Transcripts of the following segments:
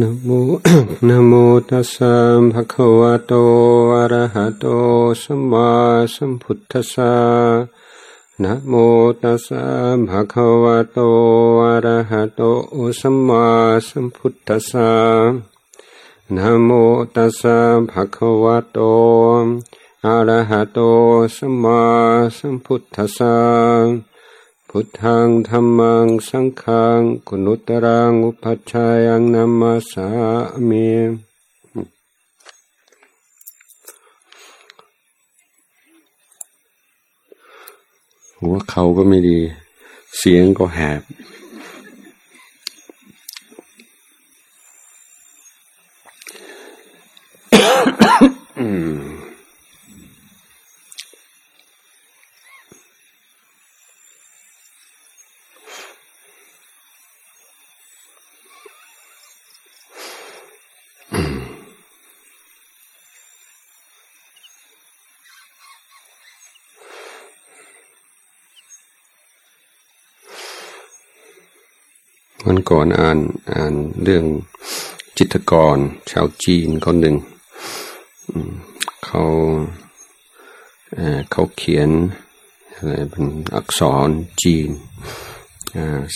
นะโมนะโมตัสสะภะคะวะโตอะระหะโตสัมมาสัมพุทธัสสะนะโมตัสสะภะคะวะโตอะระหะโตสัมมาสัมพุทธัสสะนะโมตัสสะภะคะวะโตอะระหะโตสัมมาสัมพุทธัสสะ พุทธังธรรมังสังฆังกุณุตรังอุปัชฌายังนามาสามีหัวเขาก็ไม่ดี เสียงก็แหบอืม วันก่อนอ่านอ่านเรื่องจิตรกร ชาวจีนคนหนึ่งเขาเขาเขียนอะไรเป็นอักษรจีน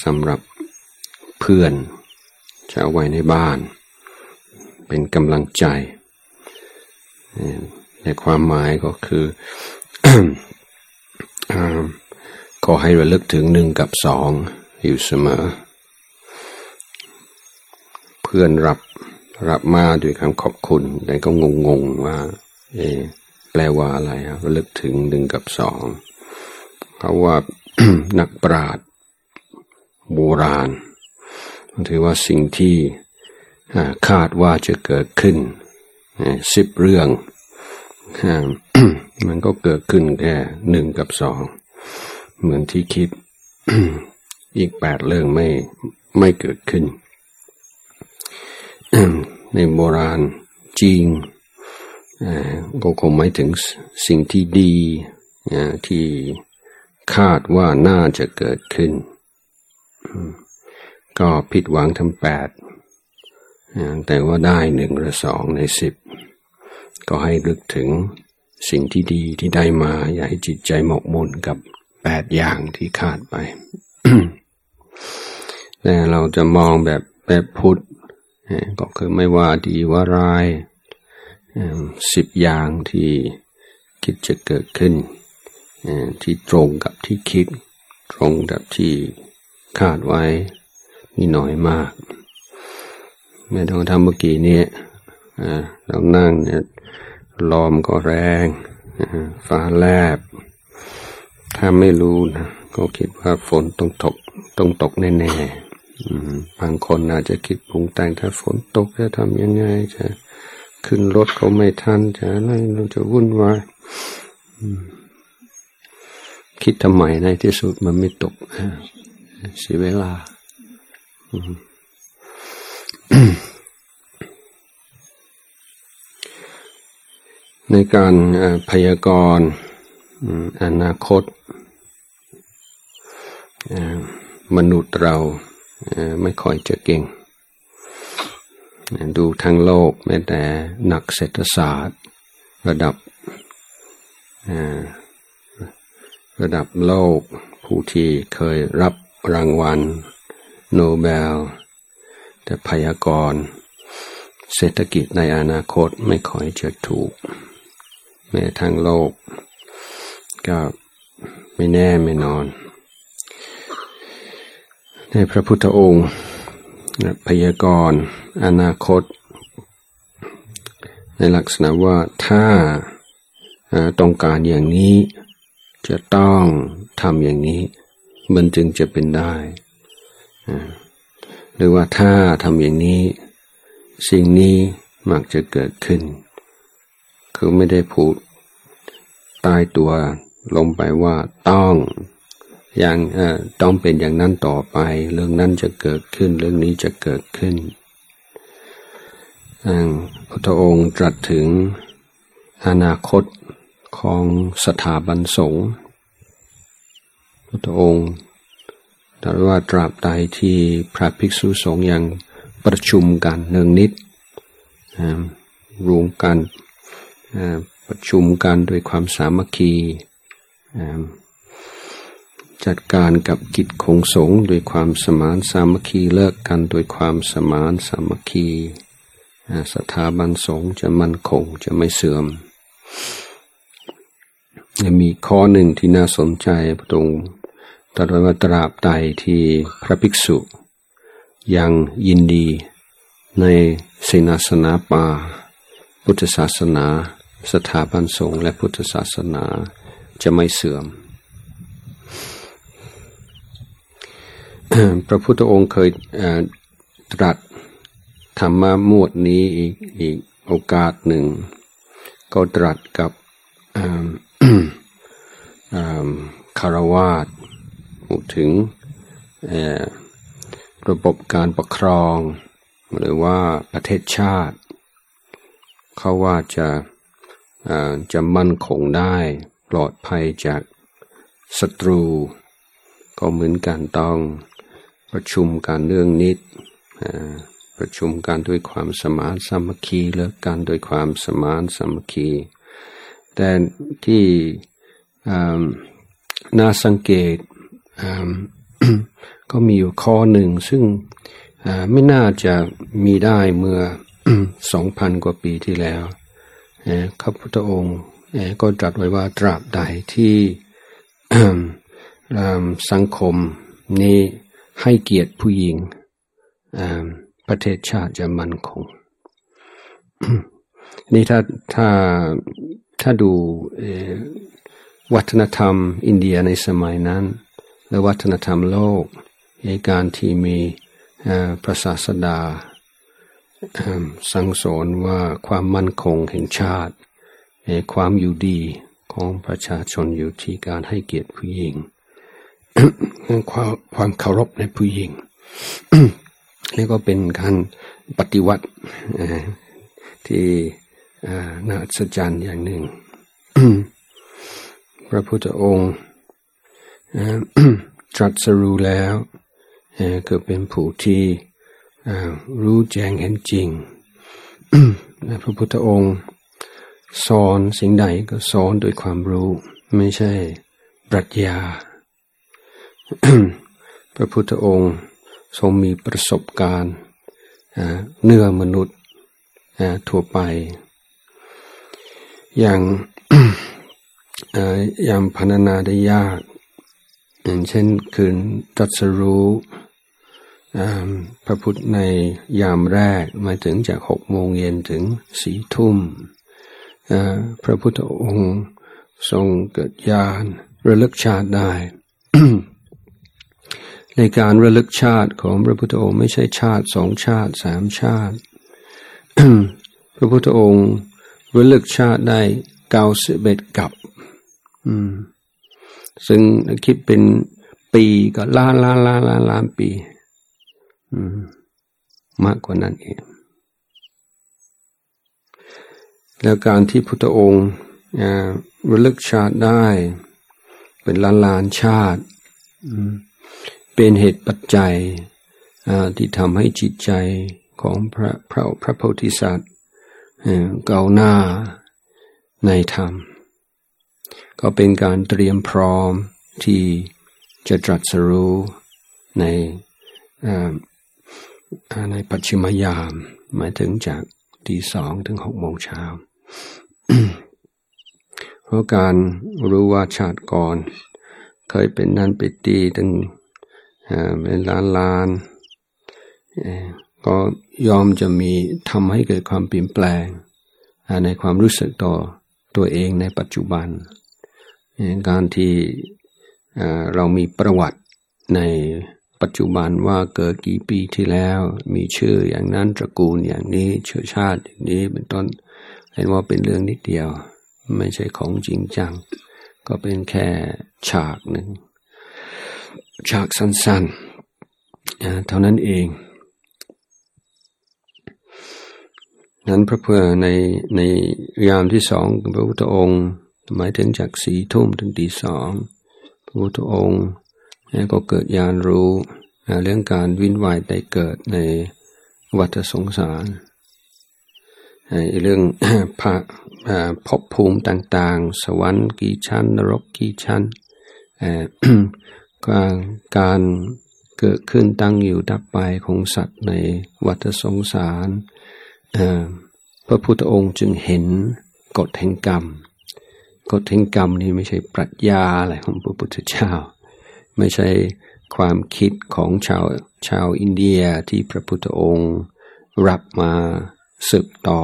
สำหรับเพื่อนจะเอาไว้ในบ้าน เป็นกำลังใจ ในความหมายก็คือขอให้ระลึกถึงหนึ่งกับสองอยู่เสมอ เพื่อนรับรับมาด้วยคำขอบคุณแต่ก็งงงว่า เอ แปลว่าอะไรครับลึกถึงหนึ่งกับสองเขาว่านักปราชญ์โบราณ ถือว่าสิ่งที่คาดว่าจะเกิดขึ้นสิบเรื่องมันก็เกิดขึ้นแค่หนึ่งกับสองเหมือนที่คิดอีกแปดเรื่องไม่ไม่เกิดขึ้น ในโบราณจีนก็คงหมายถึงสิ่งที่ดีที่คาดว่าน่าจะเกิดขึ้น ก็ผิดหวังทั้งแปดแต่ว่าได้หนึ่งหรือสองในสิบก็ให้ลึกถึงสิ่งที่ดีที่ได้มา อย่าให้จิตใจหมกมุ่นกับแปดอย่างที่ขาดไป แต่เราจะมองแบบแบบพุทธ ก็คือไม่ว่าดีว่าร้ายสิบอย่างที่คิดจะเกิดขึ้น ที่ตรงกับที่คิด ตรงกับที่คาดไว้นี่น้อยมากแม่ต้องทำเมื่อกี้นี้เรานั่งเนี่ยลมก็แรงฟ้าแลบ ถ้าไม่รู้นะก็คิดว่าฝนต้องตกต้องตกแน่ๆ บางคนอาจจะคิดปรุงแต่งถ้าฝนตกจะทำยังไง จะขึ้นรถเขาไม่ทันจะอะไรเราจะวุ่นวายคิดทำไมในที่สุดมันไม่ตกเสียเวลาในการพยากรณ์อนาคต มนุษย์เรา ไม่ค่อยจะเก่ง ดูทั้งโลกแม้แต่นักเศรษฐศาสตร์ ระดับระดับโลกผู้ที่เคยรับรางวัล โนเบล แต่พยากรณ์เศรษฐกิจในอนาคตไม่ค่อยจะถูก แม้ทั้งโลก ก็ไม่แน่ไม่นอน ในพระพุทธองค์พยากรณ์อนาคต ในลักษณะว่าถ้าต้องการอย่างนี้จะต้องทำอย่างนี้ มันจึงจะเป็นได้หรือว่าถ้าทำอย่างนี้ สิ่งนี้มักจะเกิดขึ้น คือไม่ได้พูดตายตัวลงไปว่าต้อง อย่างต้องเป็นอย่างนั้นต่อไป เรื่องนั้นจะเกิดขึ้น เรื่องนี้จะเกิดขึ้นพระองค์ตรัสถึงอนาคตของสถาบันสงฆ์พระองค์ตรัสว่าตราบใดที่พระภิกษุสงฆ์ยังปประชุมกันเนืองนิดรวมกันประชุมกันโดยความสามัคคี จัดการกับกิจของสงฆ์โดยความสมานสามัคคีเลิกกันโดยความสมานสามัคคีสถาบันสงฆ์จะมั่นคงจะไม่เสื่อม มีข้อหนึ่งที่น่าสนใจตรงตรัสว่าตราบใดที่พระภิกษุ ยังยินดีในเสนาสนะป่า พุทธศาสนา สถาบันสงฆ์และพุทธศาสนาจะไม่เสื่อม พระพุทธองค์เคยตรัสธรรมะมวดนี้อีกอีกโอกาสหนึ่ง ก็ตรัสกับคารวาสพูดถึงระบบการปกครอง หรือว่าประเทศชาติ เขาว่าจะจะมั่นคงได้ปลอดภัยจากศัตรู ก็เหมือนกันต้อง ประชุมการเรื่องนิดประชุมกันด้วยความสมานสามัคคีเลิกกันด้วยความสมานสามัคคี แต่ที่น่าสังเกตก็มีอยู่ข้อหนึ่ง ซึ่งไม่น่าจะมีได้เมื่อสองพันกว่าปีที่แล้วพระพุทธองค์ก็ตรัสไว้ว่าตราบใดที่สังคมนี้ ให้เกียรติผู้หญิงประเทศชาติจะมั่นคง นี่ถ้าถ้าถ้าดูวัฒนธรรมอินเดียในสมัยนั้น และวัฒนธรรมโลกในการที่มีพระศาสดาสั่งสอนว่าความมั่นคงแห่งชาติ ความอยู่ดีของประชาชนอยู่ที่การให้เกียรติผู้หญิง ความความเคารพในผู้หญิงนี่ก็เป็นการปฏิวัติที่น่าอัศจรรย์อย่างหนึ่ง พระพุทธองค์ตรัสรู้แล้วก็เป็นผู้ที่รู้แจ้งเห็นจริง พระพุทธองค์สอนสิ่งใดก็สอนโดยความรู้ ไม่ใช่ปรัชญา พระพุทธองค์ทรงมีประสบการณ์เนื้อมนุษย์ทั่วไป อย่างอย่างพันนาได้ยาก อย่างเช่นคืนตัสรู้พระพุทธในยามแรกมาถึงจากหกโมงเย็นถึงสี่ทุ่มพระพุทธองค์ทรงเกิดญาณระลึกชาติได้ ในการระลึกชาติของพระพุทธองค์ไม่ใช่ชาติสองชาติสามชาติ พระพุทธองค์ระลึกชาติได้เก้าสิบเอ็ดกับซึ่งคิดเป็นปีก็ล้านล้านล้านล้านล้านปีมากกว่านั้นเองแล้วการที่พุทธองค์ระลึกชาติได้ เป็นล้านล้านชาติ เป็นเหตุปัจจัยที่ทำให้จิตใจของพระพระพระโพธิสัตว์เก่าหน้าในธรรม ก็เป็นการเตรียมพร้อมที่จะตรัสรู้ในในปัจฉิมยาม หมายถึงจากตีสองถึงหกโมงเช้าเพราะการรู้ว่าชาติก่อน เคยเป็นนั้นไปตีถึง เป็นล้านล้านก็ยอมจะมีทำให้เกิดความเปลี่ยนแปลง ในความรู้สึกต่อตัวเองในปัจจุบัน การที่เรามีประวัติในปัจจุบันว่าเกิดกี่ปีที่แล้ว มีชื่ออย่างนั้นตระกูลอย่างนี้เชื้อชาติอย่างนี้เป็นต้นเห็นว่าเป็นเรื่องนิดเดียว ไม่ใช่ของจริงจัง ก็เป็นแค่ฉากหนึ่ง ฉากสั้นๆเท่านั้นเอง นั้นพระเพื่อในในยามที่สองพระพุทธองค์หมายถึงจากสี่ทุ่มถึงตีสองพระพุทธองค์ก็เกิดญาณรู้เรื่องการวินวายได้เกิดในวัฏสงสารเรื่องพระภพภูมิต่าง ๆ สวรรค์กี่ชั้น นรกกี่ชั้น การการเกิดขึ้นตั้งอยู่ดับไปของสัตว์ในวัฏสงสารพระพุทธองค์จึงเห็นกฎแห่งกรรม กฎแห่งกรรมนี่ไม่ใช่ปรัชญาอะไรของพระพุทธเจ้า ไม่ใช่ความคิดของชาวชาวอินเดียที่พระพุทธองค์รับมาสืบต่อ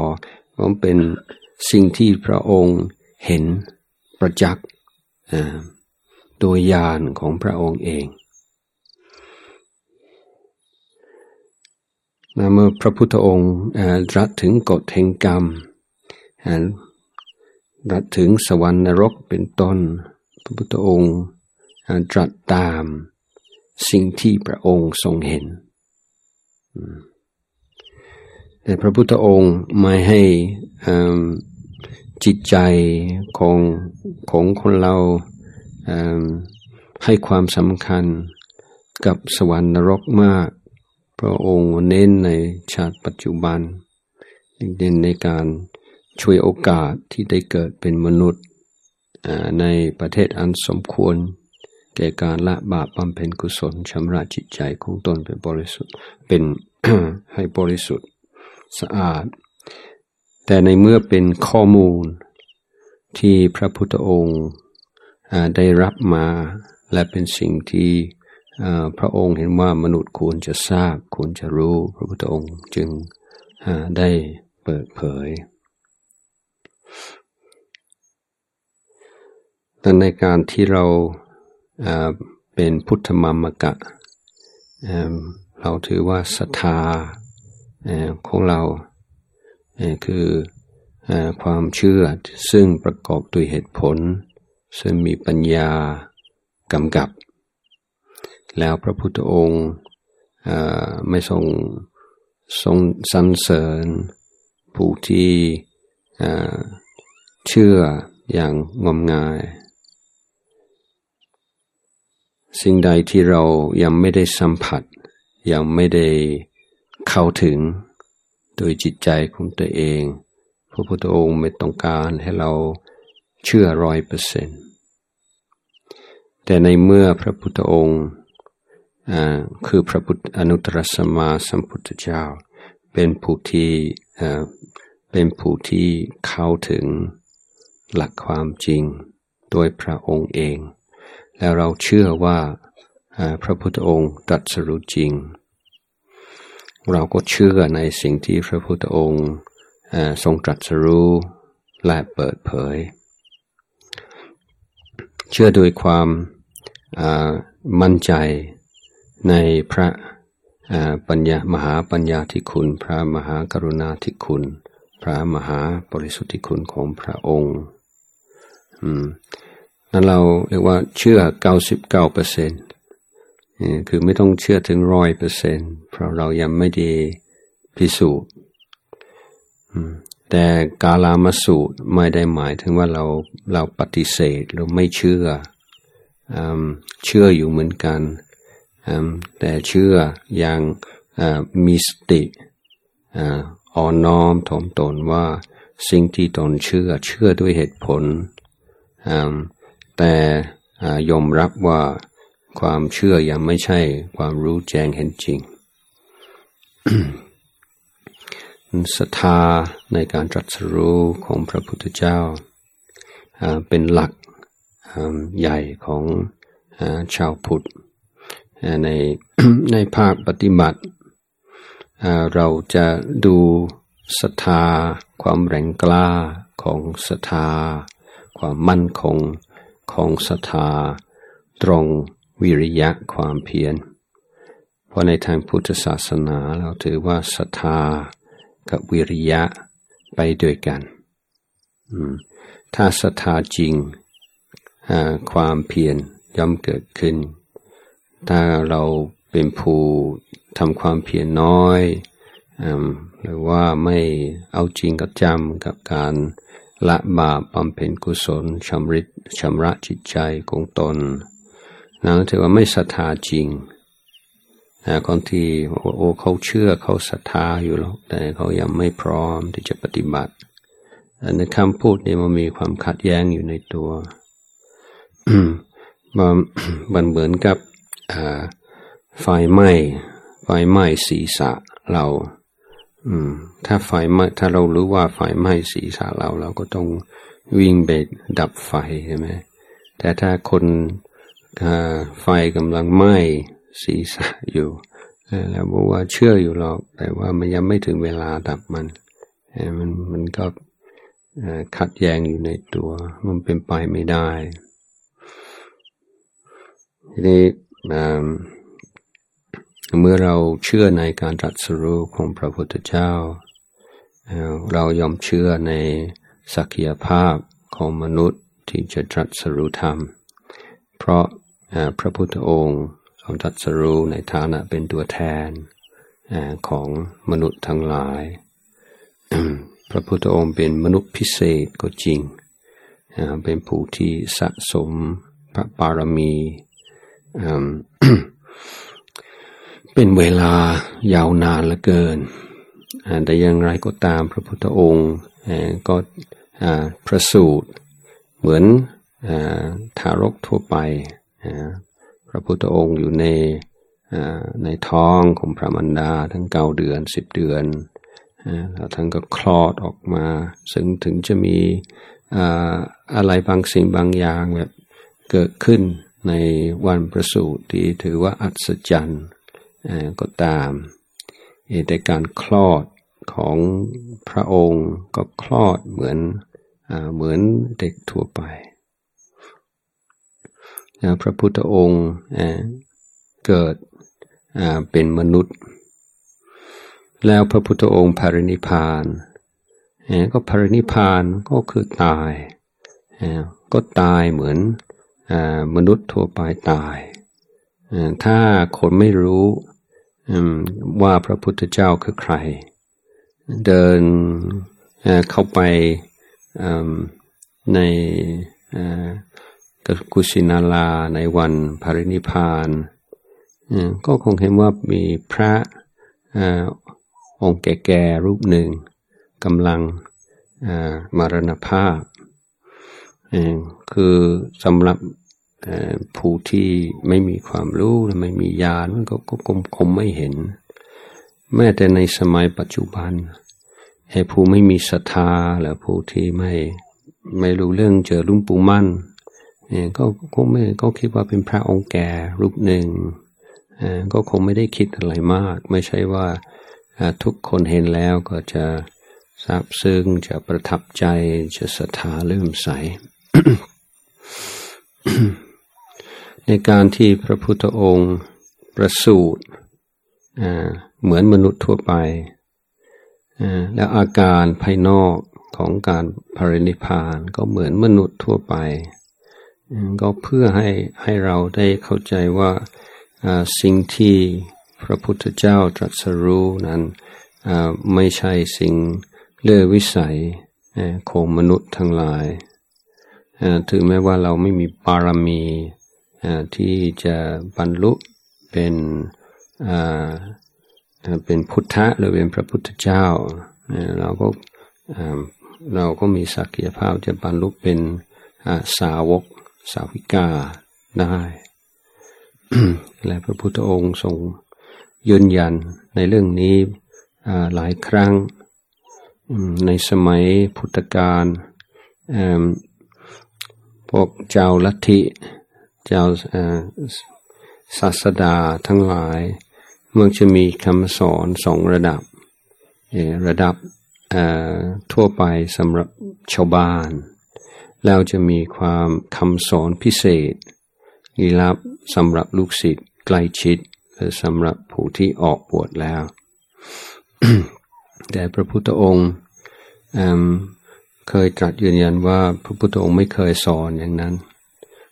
มันเป็นสิ่งที่พระองค์เห็นประจักษ์ โดยญาณของพระองค์เองนเมื่อพระพุทธองค์รัสถึงกฎแห่งกรรมรัสถึงสวรรค์นรกเป็นต้น พระพุทธองค์ตรัสตามสิ่งที่พระองค์ทรงเห็น แต่พระพุทธองค์ไม่ให้จิตใจของของคนเรา ให้ความสำคัญกับสวรรค์นรกมาก พระองค์เน้นในชาติปัจจุบันเน้นในการช่วยโอกาสที่ได้เกิดเป็นมนุษย์ในประเทศอันสมควร แก่การละบาปบำเพ็ญกุศลชำระจิตใจของตนเป็นบริสุทธิ์เป็นให้บริสุทธิ์สะอาด แต่ในเมื่อเป็นข้อมูลที่พระพุทธองค์ ได้รับมาและเป็นสิ่งที่พระองค์เห็นว่ามนุษย์ควรจะทราบควรจะรู้ พระพุทธองค์จึงได้เปิดเผยแต่ในการที่เราเป็นพุทธมามกะ เราถือว่าศรัทธาของเราคือความเชื่อซึ่งประกอบด้วยเหตุผล ซึ่งมีปัญญากำกับ แล้วพระพุทธองค์ไม่ทรงทรงสรรเสริญ ผู้ที่เชื่ออย่างงมงาย สิ่งใดที่เรายังไม่ได้สัมผัส ยังไม่ได้เข้าถึง โดยจิตใจของตัวเอง พระพุทธองค์ไม่ต้องการให้เรา เชื่อร้อยเปอร์เซ็นต์แต่ในเมื่อพระพุทธองค์คือพระพุทธอนุตตรสมาสัมพุทธเจ้า เป็นผู้ที่เป็นผู้ที่เข้าถึงหลักความจริงโดยพระองค์เอง แล้วเราเชื่อว่าพระพุทธองค์ตรัสรู้จริง เราก็เชื่อในสิ่งที่พระพุทธองค์ทรงตรัสรู้และเปิดเผย เชื่อโดยความมั่นใจในพระปัญญามหาปัญญาธิคุณ พระมหากรุณาธิคุณ พระมหาบริสุทธิคุณของพระองค์นั้นเราเรียกว่าเชื่อเก้าสิบเก้าเปอร์เซ็นต์คือไม่ต้องเชื่อถึงร้อยเปอร์เซ็นต์เพราะเรายังไม่ได้พิสูจน์ แต่กาลามาสูตรไม่ได้หมายถึงว่าเราเราปฏิเสธหรือไม่เชื่อเชื่ออยู่เหมือนกัน แต่เชื่ออย่างมีสติอ่อนน้อมถ่อมตนว่าสิ่งที่ตนเชื่อเชื่อด้วยเหตุผล แต่ยอมรับว่าความเชื่อยังไม่ใช่ความรู้แจ้งเห็นจริง ศรัทธาในการตรัสรู้ของพระพุทธเจ้า เป็นหลักใหญ่ของชาวพุทธในในภาคปฏิบัติ เราจะดูศรัทธาความแรงกล้าของศรัทธา ความมั่นคงของศรัทธา ตรงวิริยะความเพียร เพราะในทางพุทธศาสนาเราถือว่าศรัทธา กับวิริยะไปด้วยกัน ถ้าศรัทธาจริง ความเพียรย่อมเกิดขึ้น ถ้าเราเป็นผู้ทำความเพียรน้อยหรือว่าไม่เอาจริงกับจำกับการละบาปบำเพ็ญกุศลชำริดชำระจิตใจของตนนั้นถือว่าไม่ศรัทธาจริง คนที่โอ้เขาเชื่อเขาศรัทธาอยู่หรอกแต่เขายังไม่พร้อมที่จะปฏิบัติในคำพูดนี้มันมีความขัดแย้งอยู่ในตัวมันเหมือนกับไฟไหม้ไฟไหม้ศีรษะเราถ้าไฟไหม้ถ้าเรารู้ว่าไฟไหม้ศีรษะเรา เราก็ต้องวิ่งไปดับไฟใช่ไหมแต่ถ้าคนไฟกำลังไหม้ ศีรษะอยู่แล้วบอกว่าเชื่ออยู่หรอก แต่ว่ามันยังไม่ถึงเวลาดับมันมันมันก็ขัดแย้งอยู่ในตัว มันเป็นไปไม่ได้ทีนี้เมื่อเราเชื่อในการตรัสรู้ของพระพุทธเจ้า เรายอมเชื่อในศักยภาพของมนุษย์ที่จะตรัสรู้ธรรม เพราะพระพุทธองค์ ทรงตรัสรู้ในฐานะเป็นตัวแทนของมนุษย์ทั้งหลาย พระพุทธองค์เป็นมนุษย์พิเศษก็จริง เป็นผู้ที่สะสมพระบารมี เป็นเวลายาวนานเหลือเกิน แต่อย่างไรก็ตามพระพุทธองค์ก็ประสูติเหมือนทารกทั่วไป ระพุทธองค์อยู่ในในท้องของพระมารดา ทั้งเก้าเดือนสิบเดือนแล้วท่านก็คลอดออกมา ซึ่งถึงจะมีอะไรบางสิ่งบางอย่างแบบเกิดขึ้นในวันประสูติที่ถือว่าอัศจรรย์ก็ตามแต่การคลอดของพระองค์ก็คลอดเหมือนเหมือนเด็กทั่วไป พระพุทธองค์เกิดเป็นมนุษย์ แล้วพระพุทธองค์ภรินิพานก็ภรินิพานก็คือตาย ก็ตายเหมือนมนุษย์ทั่วไปตายถ้าคนไม่รู้ว่าพระพุทธเจ้าคือใคร เดินเข้าไปใน กุสินาลาในวันภรินิพานก็คงเห็นว่ามีพระองค์แก่ๆรูปหนึ่งกำลังมรณภาพ คือสำหรับผู้ที่ไม่มีความรู้และไม่มีญาณมันก็คงคงไม่เห็น แม้แต่ในสมัยปัจจุบันให้ผู้ไม่มีศรัทธาหรือผู้ที่ไม่ไม่รู้เรื่องเจอลุงปูมั่น ก็ก็ไม่ก็คิดว่าเป็นพระองค์แก่รูปหนึ่งก็คงไม่ได้คิดอะไรมาก ไม่ใช่ว่าทุกคนเห็นแล้วก็จะซาบซึ้งจะประทับใจจะศรัทธาเลื่อมใส ในการที่พระพุทธองค์ประสูติเหมือนมนุษย์ทั่วไป แล้วอาการภายนอกของการภรินิพานก็เหมือนมนุษย์ทั่วไป ก็เพื่อให้ให้เราได้เข้าใจว่าสิ่งที่พระพุทธเจ้าตรัสรู้นั้นไม่ใช่สิ่งเลื่อวิสัยของมนุษย์ทั้งหลาย ถึงแม้ว่าเราไม่มีบารมีที่จะบรรลุเป็นเป็นพุทธะหรือเป็นพระพุทธเจ้า เราก็เราก็มีศักยภาพจะบรรลุเป็นสาวก สาวิกาได้ และพระพุทธองค์ทรงยืนยันในเรื่องนี้หลายครั้งในสมัยพุทธกาลพวกเจ้าลัทธิ เจ้าศาสดาทั้งหลาย มันจะมีคำสอนสองระดับ ระดับทั่วไปสำหรับชาวบ้าน แล้วจะมีความคำสอนพิเศษลี้ลับสำหรับลูกศิษย์ใกล้ชิดหรือสำหรับผู้ที่ออกบวชแล้ว แต่พระพุทธองค์เคยตรัสยืนยันว่าพระพุทธองค์ไม่เคยสอนอย่างนั้น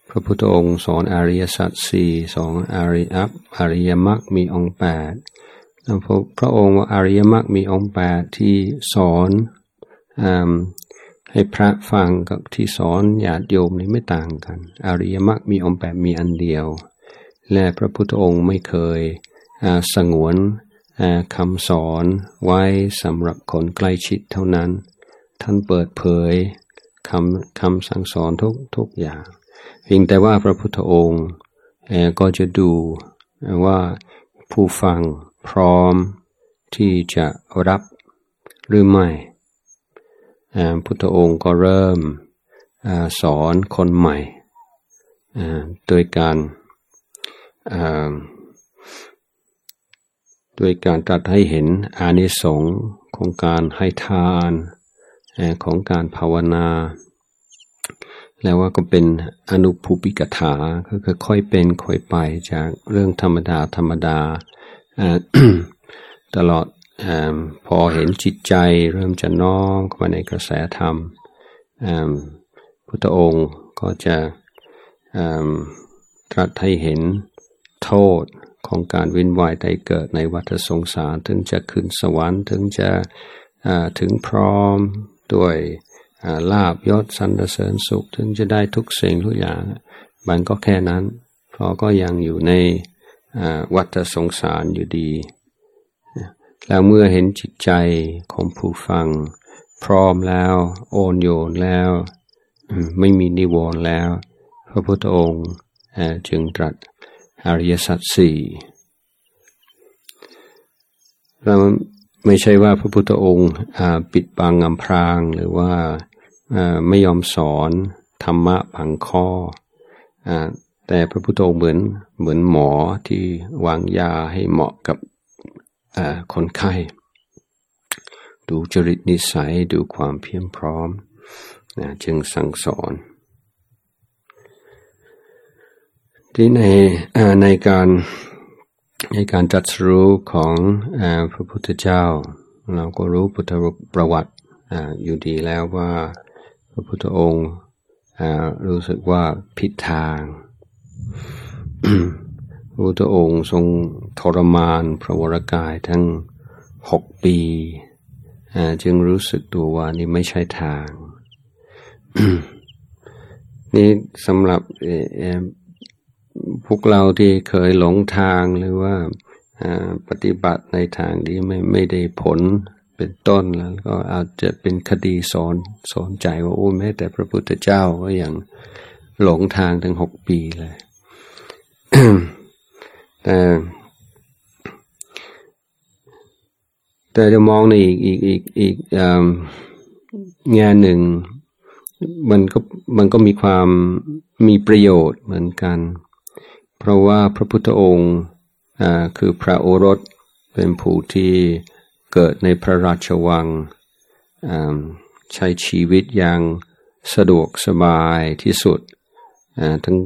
พระพุทธองค์สอนอริยสัจสี่สองอริยอริยมรรคมีองค์แปดพระพระองค์ว่าอริยมรรคมีองค์แปดที่สอนอ ให้พระฟังกับที่สอนญาติโยมนี่ไม่ต่างกัน อริยมรรคมีองค์แปดมีอันเดียว และพระพุทธองค์ไม่เคยสงวนคำสอนไว้สำหรับคนใกล้ชิดเท่านั้น ท่านเปิดเผยคำคำสั่งสอนทุกทุกอย่างเพียงแต่ว่าพระพุทธองค์ก็จะดูว่าผู้ฟังพร้อมที่จะรับหรือไม่ พุทธองค์ก็เริ่มอสอนคนใหม่โดยการโดยการตรัสให้เห็นอานิสงส์ของการให้ทานของการภาวนา แล้วว่าก็เป็นอนุภูปิกถาก็คือค่อยเป็นค่อยไปจากเรื่องธรรมดาธรรมดาตลอด พอเห็นจิตใจเริ่มจะน้อมเข้ามาในกระแสธรรมพุทธองค์ก็จะตรัสให้เห็นโทษของการวินวายใดเกิดในวัฏสงสาร ถึงจะขึ้นสวรรค์ ถึงจะถึงพร้อมด้วยลาบยศสรรเสริญสุข ถึงจะได้ทุกสิ่งทุกอย่าง มันก็แค่นั้น เพราะก็ยังอยู่ในวัฏสงสารอยู่ดี แล้วเมื่อเห็นจิตใจของผู้ฟัง พร้อมแล้วโอนโยนแล้ว ไม่มีนิวรณ์แล้ว พระพุทธองค์จึงตรัสอริยสัจสี่เราไม่ใช่ว่าพระพุทธองค์ปิดบังอำพรางหรือว่าไม่ยอมสอนธรรมะบางข้อแต่พระพุทธองค์เหมือนเหมือนหมอที่วางยาให้เหมาะกับ คนไข้ ดูจริตนิสัยดูความเพียรพร้อมจึงสั่งสอนที่ในในการในการจัดรู้ของอพระพุทธเจ้า เราก็รู้พุทธประวัติออยู่ดีแล้วว่าพระพุทธองค์รู้สึกว่าผิดทาง พระพุทธองค์ทรงทรมานพระวรกายทั้งหกปี จึงรู้สึกตัวว่านี่ไม่ใช่ทาง นี่สำหรับพวกเราที่เคยหลงทางหรือว่าปฏิบัติในทางที่ไม่ไม่ได้ผลเป็นต้นแล้วก็อาจจะเป็นคดีสอนสอนใจว่าโอ้แม้แต่พระพุทธเจ้าก็ยังหลงทางถึงหกปีเลย แต่แต่จะมองในอีกอีกอีกอีกแง่หนึ่ง มันก็มันก็มีความมีประโยชน์เหมือนกัน เพราะว่าพระพุทธองค์คือพระโอรสเป็นผู้ที่เกิดในพระราชวังใช้ชีวิตอย่างสะดวกสบายที่สุดทั้ง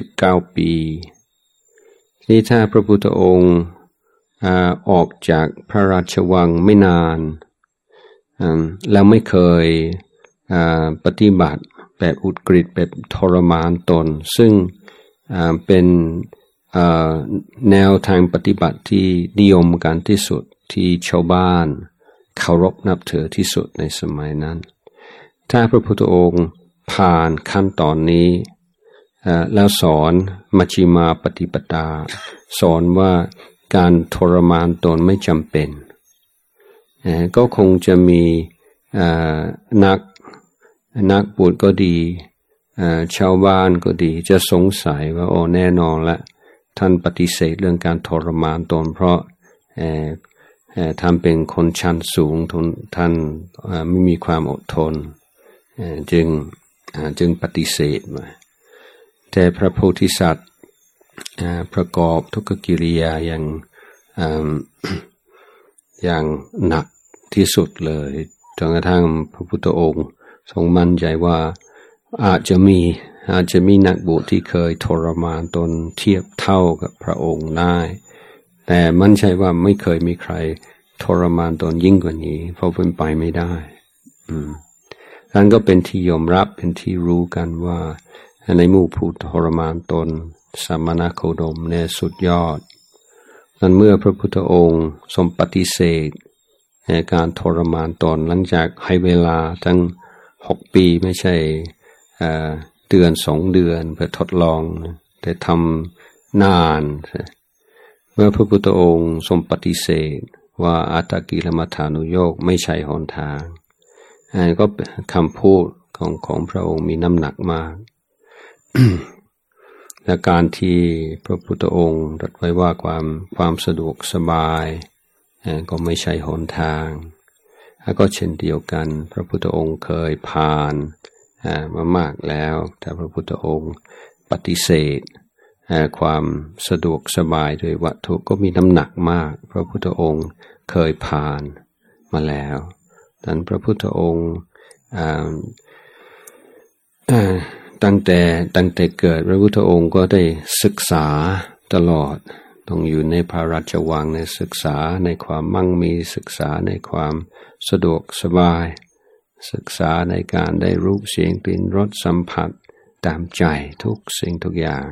29 ปี นี่ถ้าพระพุทธองค์ออกจากพระราชวังไม่นานแล้วไม่เคยปฏิบัติแบบอุดกฤษแบบทรมานตน ซึ่งเป็นแนวทางปฏิบัติที่นิยมกันที่สุดที่ชาวบ้านเคารพนับถือที่สุดในสมัยนั้น ถ้าพระพุทธองค์ผ่านขั้นตอนนี้ แล้วสอนมัชิมาปฏิปตา สอนว่าการทรมานตนไม่จำเป็น ก็คงจะมีนักนักบุตก็ดีชาวบ้านก็ดีจะสงสัยว่าโอ้แน่นอนละท่านปฏิเสธเรื่องการทรมานตน เพราะท่านเป็นคนชั้นสูงทนท่านไม่มีความอดทนจึงจึงปฏิเสธมา แต่พระโพธิสัตว์ประกอบทุกกิริยาอย่างอย่างหนักที่สุดเลยจนกระทั่งพระพุทธองค์ ทรงมั่นใจว่าอาจจะมีอาจจะมีนักบวชที่เคยทรมานตนเทียบเท่ากับพระองค์ได้ แต่มันใช่ว่าไม่เคยมีใครทรมานตนยิ่งกว่านี้ เพราะเป็นไปไม่ได้ อืมนั่นก็เป็นที่ยอมรับเป็นที่รู้กันว่า ในหมู่ผู้ทรมานตนสมณโคดมเนี่ยสุดยอด นั้นเมื่อพระพุทธองค์สมปฏิเสธในการทรมานตนหลังจากให้เวลาทั้งหกปีไม่ใช่เดือนสองเดือนเพื่อทดลอง แต่ทำนาน เมื่อพระพุทธองค์ทรงปฏิเสธว่าอัตกิลมัฐานุโยกไม่ใช่หนทางอันก็คำพูดของของพระองค์มีน้ำหนักมาก และการที่พระพุทธองค์ตรัสไว้ว่าความความสะดวกสบายก็ไม่ใช่หนทางแล้วก็เช่นเดียวกัน พระพุทธองค์เคยผ่านมามากแล้ว แต่พระพุทธองค์ปฏิเสธความสะดวกสบายโดยวัตถุก็มีน้ำหนักมาก พระพุทธองค์เคยผ่านมาแล้วดังพระพุทธองค์ ตั้งแต่ตั้งแต่เกิดพระพุทธองค์ก็ได้ศึกษาตลอด ต้องอยู่ในพระราชวังในศึกษาในความมั่งมีศึกษาในความสะดวกสบาย ศึกษาในการได้รูปเสียงกลิ่นรสสัมผัสตามใจทุกสิ่งทุกอย่าง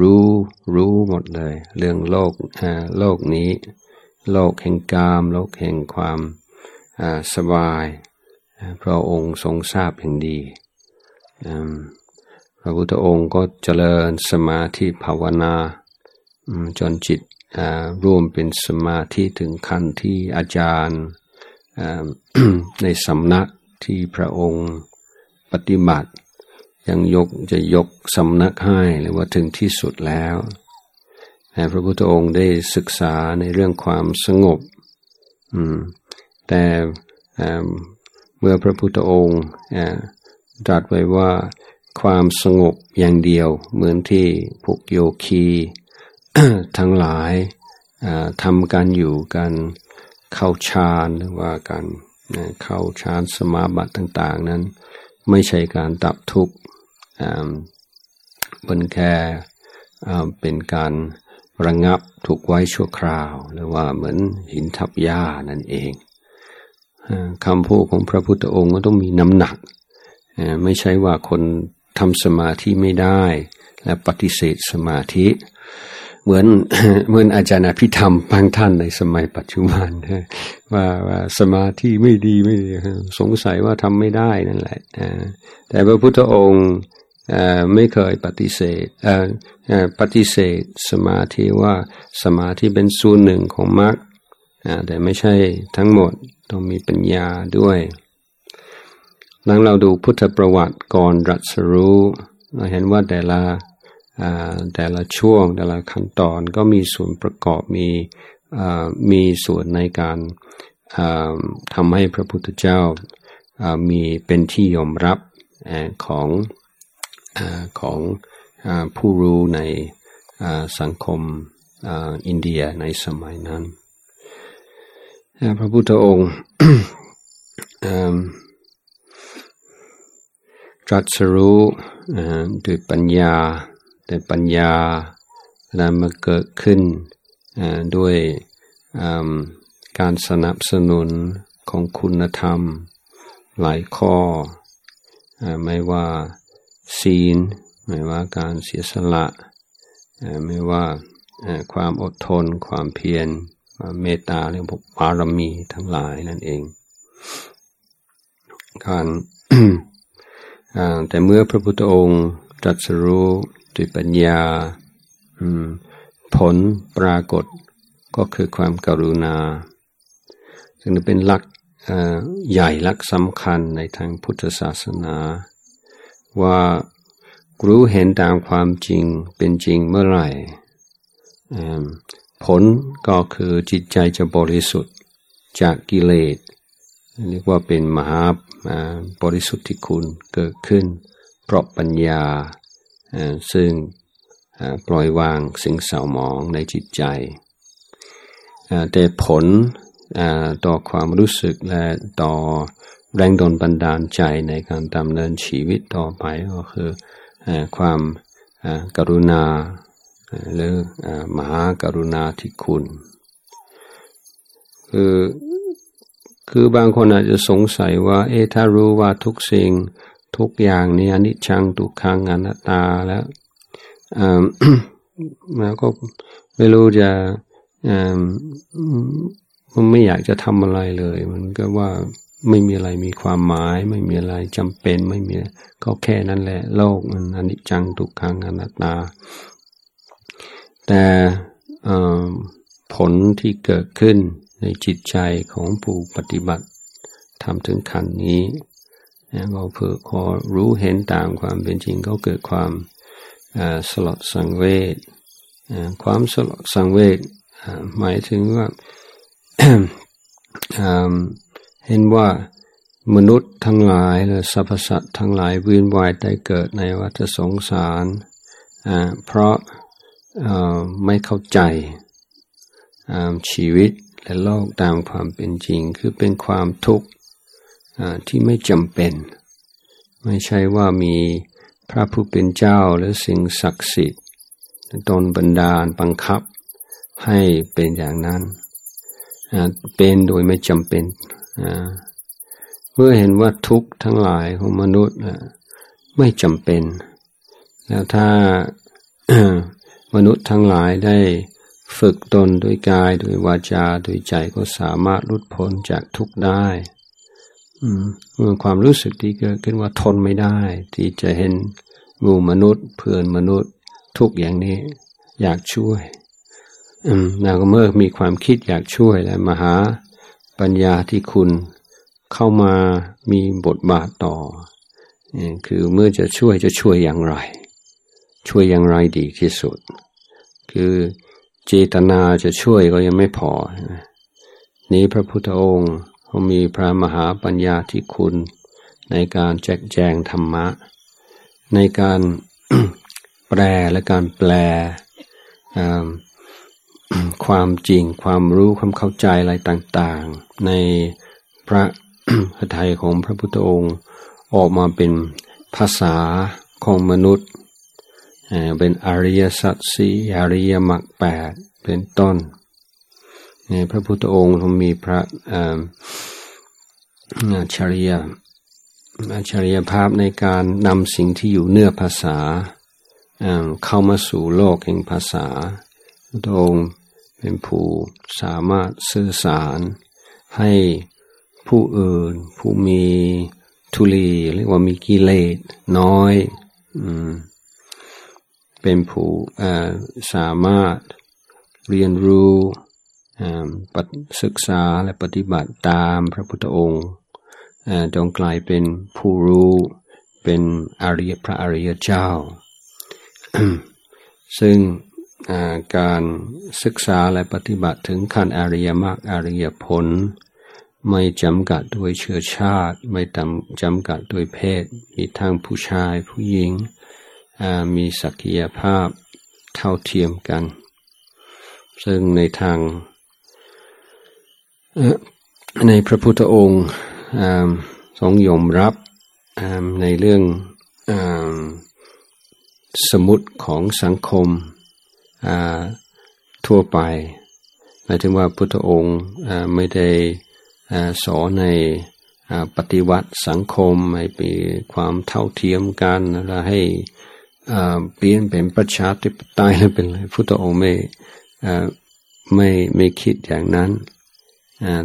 รู้รู้หมดเลย เรื่องโลกโลกนี้ โลกแห่งกาม โลกแห่งความสบาย พระองค์ทรงทราบอย่างดีพ ระพุทธองค์ก็เจริญสมาธิภาวนาจนจิตร่วมเป็นสมาธิถึงขั้นที่อาจารย์ในสำนักที่พระองค์ปฏิบัติ ยังยกจะยกสำนักให้หรือว่าถึงที่สุดแล้วพระพุทธองค์ได้ศึกษาในเรื่องความสงบแต่เมื่อพระพุทธองค์ตรัสไว้ว่า ความสงบอย่างเดียว เหมือนที่พวกโยคีทั้งหลายทำการอยู่กันเข้าฌานหรือว่าการเข้าฌานสมาบัติต่าง ๆ นั้น ไม่ใช่การดับทุกข์เป็นแค่เป็นการระงับถูกไว้ชั่วคราว หรือว่าเหมือนหินทับหญ้านั่นเองคำพูดของพระพุทธองค์ก็ต้องมีน้ำหนัก ไม่ใช่ว่าคน ทำสมาธิไม่ได้ และปฏิเสธสมาธิ เหมือนเหมือนอาจารย์อภิธรรมบางท่านในสมัยปัจจุบันว่าว่าสมาธิไม่ดีไม่ดีสงสัยว่าทำไม่ได้นั่นแหละแต่พระพุทธองค์ไม่เคยปฏิเสธปฏิเสธสมาธิว่าสมาธิเป็นส่วนหนึ่งของมรรคแต่ไม่ใช่ทั้งหมดต้องมีปัญญาด้วย หลังเราดูพุทธประวัติก่อนรัสรู้ เราเห็นว่าแต่ละแต่ละช่วงแต่ละขั้นตอนก็มีส่วนประกอบมีมีส่วนในการทำให้พระพุทธเจ้ามีเป็นที่ยอมรับของของผู้รู้ในสังคมอินเดียในสมัยนั้น พระพุทธองค์ ตรัสรู้ด้วยปัญญาแต่ปัญญานั้นมาเกิดขึ้นด้วยการสนับสนุนของคุณธรรม หลายข้อ ไม่ว่าศีล ไม่ว่าการเสียสละ ไม่ว่าความอดทน ความเพียรความเมตตาเรื่องบารมีทั้งหลายนั่นเอง การ แต่เมื่อพระพุทธองค์ตรัสรู้ด้วยปัญญาผลปรากฏก็คือความกรุณา ซึ่งเป็นหลักใหญ่หลักสำคัญในทางพุทธศาสนา ว่ารู้เห็นตามความจริงเป็นจริงเมื่อไหร่ผลก็คือจิตใจจะบริสุทธิ์จากกิเลส เรียกว่าเป็นมหาบริสุทธิคุณเกิดขึ้น เพราะปัญญาซึ่งปล่อยวางสิ่งเศร้าหมองในจิตใจ แต่ผลต่อความรู้สึกและต่อแรงดลบันดาลใจในการดำเนินชีวิตต่อไปก็คือความกรุณาหรือมหากรุณาธิคุณ คือ คือบางคนอาจจะสงสัยว่า เอ๊ะถ้ารู้ว่าทุกสิ่งทุกอย่างนี้อนิจจังทุกขังอนัตตาแล้วแล้วก็ไม่รู้จะมันไม่อยากจะทำอะไรเลย มันก็ว่าไม่มีอะไรมีความหมาย ไม่มีอะไรจำเป็นไม่มีก็แค่นั้นแหละ โลกมันอนิจจังทุกขังอนัตตา แต่ผลที่เกิดขึ้น ในจิตใจของผู้ปฏิบัติทำถึงขั้นนี้ก็เพื่อพอรู้เห็นตามความเป็นจริงก็เกิดความสลดสังเวชความสลดสังเวชหมายถึงว่าเห็นว่ามนุษย์ทั้งหลายและสรรพสัตว์ทั้งหลายวินวายได้เกิดในวัฏสงสารเพราะไม่เข้าใจชีวิต และโลกตามความเป็นจริง คือเป็นความทุกข์ที่ไม่จำเป็น ไม่ใช่ว่ามีพระผู้เป็นเจ้าหรือสิ่งศักดิ์สิทธิ์ตนบันดาลบังคับให้เป็นอย่างนั้น เป็นโดยไม่จำเป็น เมื่อเห็นว่าทุกข์ทั้งหลายของมนุษย์ไม่จำเป็น แล้วถ้ามนุษย์ทั้งหลายได้ ฝึกตนด้วยกายด้วยวาจาด้วยใจก็สามารถลุดพ้นจากทุกข์ได้เมื่อความรู้สึกที่เกิดขึ้นว่าทนไม่ได้ ที่จะเห็นงูมนุษย์ เพื่อนมนุษย์ ทุกอย่างนี้ อยากช่วยแล้วก็เมื่อมีความคิดอยากช่วยและมหาปัญญาที่คุณเข้ามามีบทบาทต่อ คือเมื่อจะช่วยจะช่วยอย่างไร ช่วยอย่างไรดีที่สุด คือ เจตนาจะช่วยก็ยังไม่พอ นี้พระพุทธองค์เขามีพระมหาปัญญาที่คุณในการแจกแจงธรรมะ ในการแปลและการแปลความจริงความรู้ความเข้าใจอะไรต่างๆ ในพระพระไทยของพระพุทธองค์ออกมาเป็นภาษาของมนุษย์ เป็นอริยสัจสีอริยมรรคแปดเป็นต้นพระพุทธองค์ทรงมีพระอัญชริยอัญชริยภาพในการนำสิ่งที่อยู่เนื้อภาษาเข้ามาสู่โลกแห่งภาษาพระองค์เป็นผู้สามารถสื่อสารให้ผู้อื่นผู้มีทุลีเรียกว่ามีกิเลสน้อย อ เป็นผู้สามารถเรียนรู้ศึกษาและปฏิบัติตามพระพุทธองค์จงกลายเป็นผู้รู้เป็นอริยพระอริยเจ้า ซึ่งการศึกษาและปฏิบัติถึงขั้นอริยมรรคอริยผล ไม่จำกัดด้วยเชื้อชาติ ไม่จำกัดด้วยเพศ มีทั้งผู้ชายผู้หญิง มีศักยภาพเท่าเทียมกัน ซึ่งในทางในพระพุทธองค์ทรงยอมรับในเรื่องสมุดของสังคมทั่วไปหมายถึงว่าพุทธองค์ไม่ได้สอนในปฏิวัติสังคมให้มีความเท่าเทียมกันแล้วให้ เปลี่ยนเป็นประชาธิปไตยเป็นอะไรพุทธองค์ไม่ไม่ไม่คิดอย่างนั้น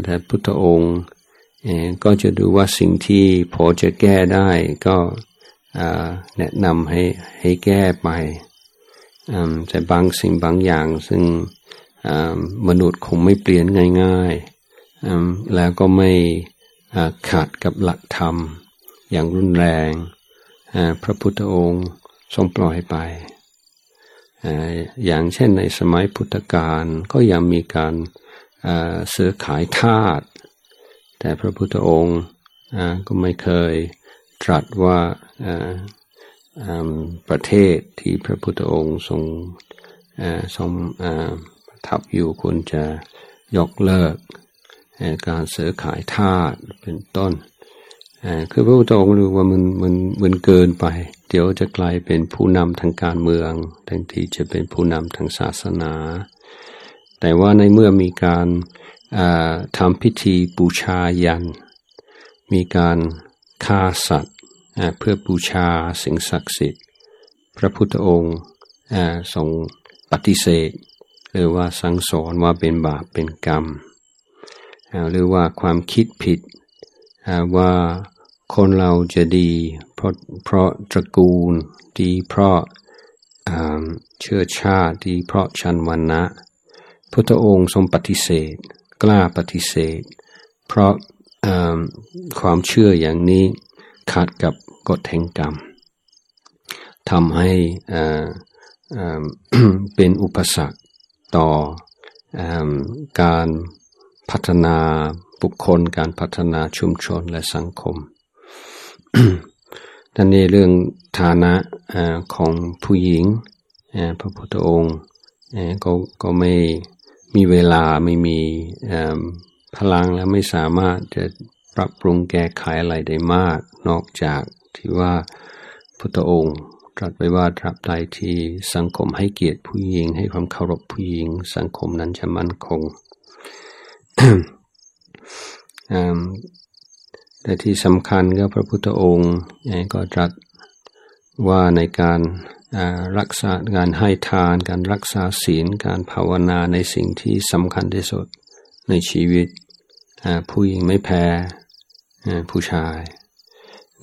แต่พุทธองค์ก็จะดูว่าสิ่งที่พอจะแก้ได้ก็แนะนำให้ให้แก้ไปแต่บางสิ่งบางอย่างซึ่งมนุษย์คงไม่เปลี่ยนง่ายๆแล้วก็ไม่ขัดกับหลักธรรมอย่างรุนแรง พระพุทธองค์ ทรงปล่อยไป อย่างเช่นในสมัยพุทธกาลก็ยังมีการซื้อขายทาสแต่พระพุทธองค์ก็ไม่เคยตรัสว่าประเทศที่พระพุทธองค์ทรงทรงทับอยู่ควรจะยกเลิก การซื้อขายทาสเป็นต้น คือพระพุทธองค์รู้ว่ามันมันมันเกินไป เดี๋ยวจะกลายเป็นผู้นำทางการเมืองทั้งที่จะเป็นผู้นำทางศาสนา แต่ว่าในเมื่อมีการทำพิธีบูชายัน มีการฆ่าสัตว์เพื่อบูชาสิ่งศักดิ์สิทธิ์ พระพุทธองค์ทรงปฏิเสธ หรือว่าสั่งสอนว่าเป็นบาปเป็นกรรม หรือว่าความคิดผิดว่า คนเราจะดี เพราะเพราะตระกูล ดีเพราะเชื้อชาติดีเพราะชันวันนะพุทธองค์ทรงปฏิเสธ กล้าปฏิเสธ เพราะความเชื่ออย่างนี้ขัดกับกฎแห่งกรรมทำให้เป็นอุปสรรคต่อการพัฒนาบุคคลการพัฒนาชุมชนและสังคม ดังนี้เรื่องฐานะของผู้หญิงพระพุทธองค์ก็ก็ไม่มีเวลาไม่มีพลังและไม่สามารถจะปรับปรุงแก้ไขอะไรได้มาก นอกจากที่ว่าพุทธองค์ตรัสไปว่าตราบใดที่สังคมให้เกียรติผู้หญิง ให้ความเคารพผู้หญิง สังคมนั้นจะมั่นคง แต่ที่สำคัญก็พระพุทธองค์ก็ตรัสว่าในการรักษาการให้ทาน การรักษาศีล การภาวนาในสิ่งที่สำคัญที่สุดในชีวิต ผู้หญิงไม่แพ้ผู้ชาย